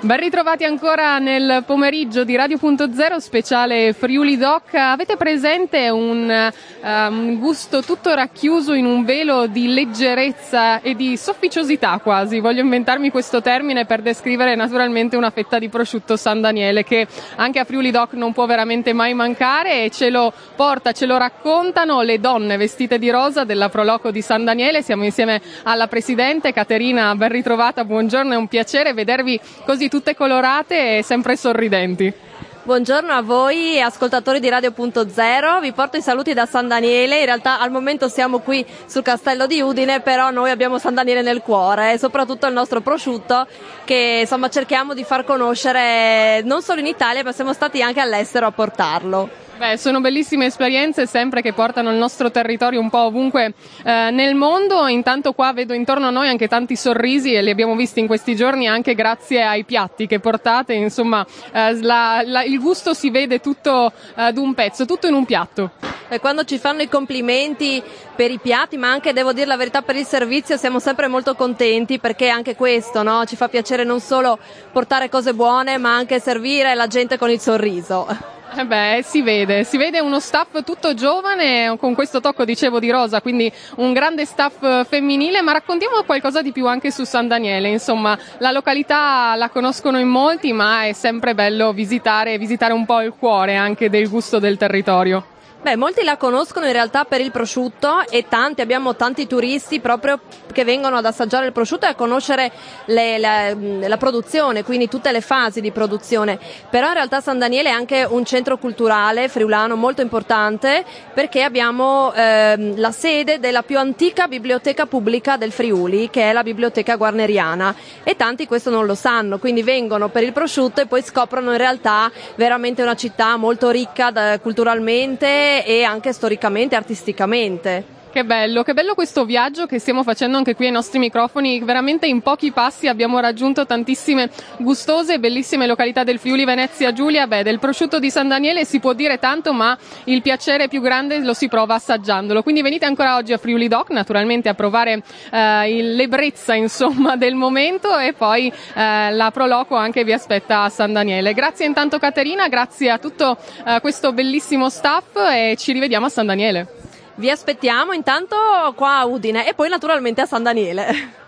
Ben ritrovati ancora nel pomeriggio di Radio.0 speciale Friuli Doc. Avete presente un um, gusto tutto racchiuso in un velo di leggerezza e di sofficiosità quasi? Voglio inventarmi questo termine per descrivere naturalmente una fetta di prosciutto San Daniele che anche a Friuli Doc non può veramente mai mancare e ce lo porta, ce lo raccontano le donne vestite di rosa della Proloco di San Daniele. Siamo insieme alla presidente Caterina, ben ritrovata, buongiorno, è un piacere vedervi così tutte colorate e sempre sorridenti. Buongiorno a voi ascoltatori di Radio.0, vi porto i saluti da San Daniele, in realtà al momento siamo qui sul castello di Udine, però noi abbiamo San Daniele nel cuore e soprattutto il nostro prosciutto che insomma cerchiamo di far conoscere non solo in Italia ma siamo stati anche all'estero a portarlo. Beh, sono bellissime esperienze sempre che portano il nostro territorio un po' ovunque eh, nel mondo. Intanto qua vedo intorno a noi anche tanti sorrisi e li abbiamo visti in questi giorni anche grazie ai piatti che portate. Insomma, eh, la, la, il gusto si vede tutto eh, ad un pezzo, tutto in un piatto. E quando ci fanno i complimenti per i piatti, ma anche devo dire la verità per il servizio, siamo sempre molto contenti perché anche questo no? ci fa piacere non solo portare cose buone, ma anche servire la gente con il sorriso. Eh beh, si vede, si vede uno staff tutto giovane con questo tocco, dicevo, di rosa, quindi un grande staff femminile, ma raccontiamo qualcosa di più anche su San Daniele, insomma, la località la conoscono in molti, ma è sempre bello visitare, visitare un po' il cuore anche del gusto del territorio. Beh, molti la conoscono in realtà per il prosciutto e tanti, abbiamo tanti turisti proprio che vengono ad assaggiare il prosciutto e a conoscere le, la, la, produzione, quindi tutte le fasi di produzione. Però in realtà San Daniele è anche un centro culturale friulano molto importante perché abbiamo eh, la sede della più antica biblioteca pubblica del Friuli, che è la biblioteca guarneriana. E tanti questo non lo sanno, quindi vengono per il prosciutto e poi scoprono in realtà veramente una città molto ricca da, culturalmente e anche storicamente, artisticamente. Che bello, che bello questo viaggio che stiamo facendo anche qui ai nostri microfoni. Veramente in pochi passi abbiamo raggiunto tantissime gustose e bellissime località del Friuli Venezia Giulia. Beh, del prosciutto di San Daniele si può dire tanto, ma il piacere più grande lo si prova assaggiandolo. Quindi venite ancora oggi a Friuli Doc, naturalmente a provare eh, l'ebbrezza insomma, del momento e poi eh, la Proloco anche vi aspetta a San Daniele. Grazie intanto Caterina, grazie a tutto eh, questo bellissimo staff e ci rivediamo a San Daniele. Vi aspettiamo intanto qua a Udine e poi naturalmente a San Daniele.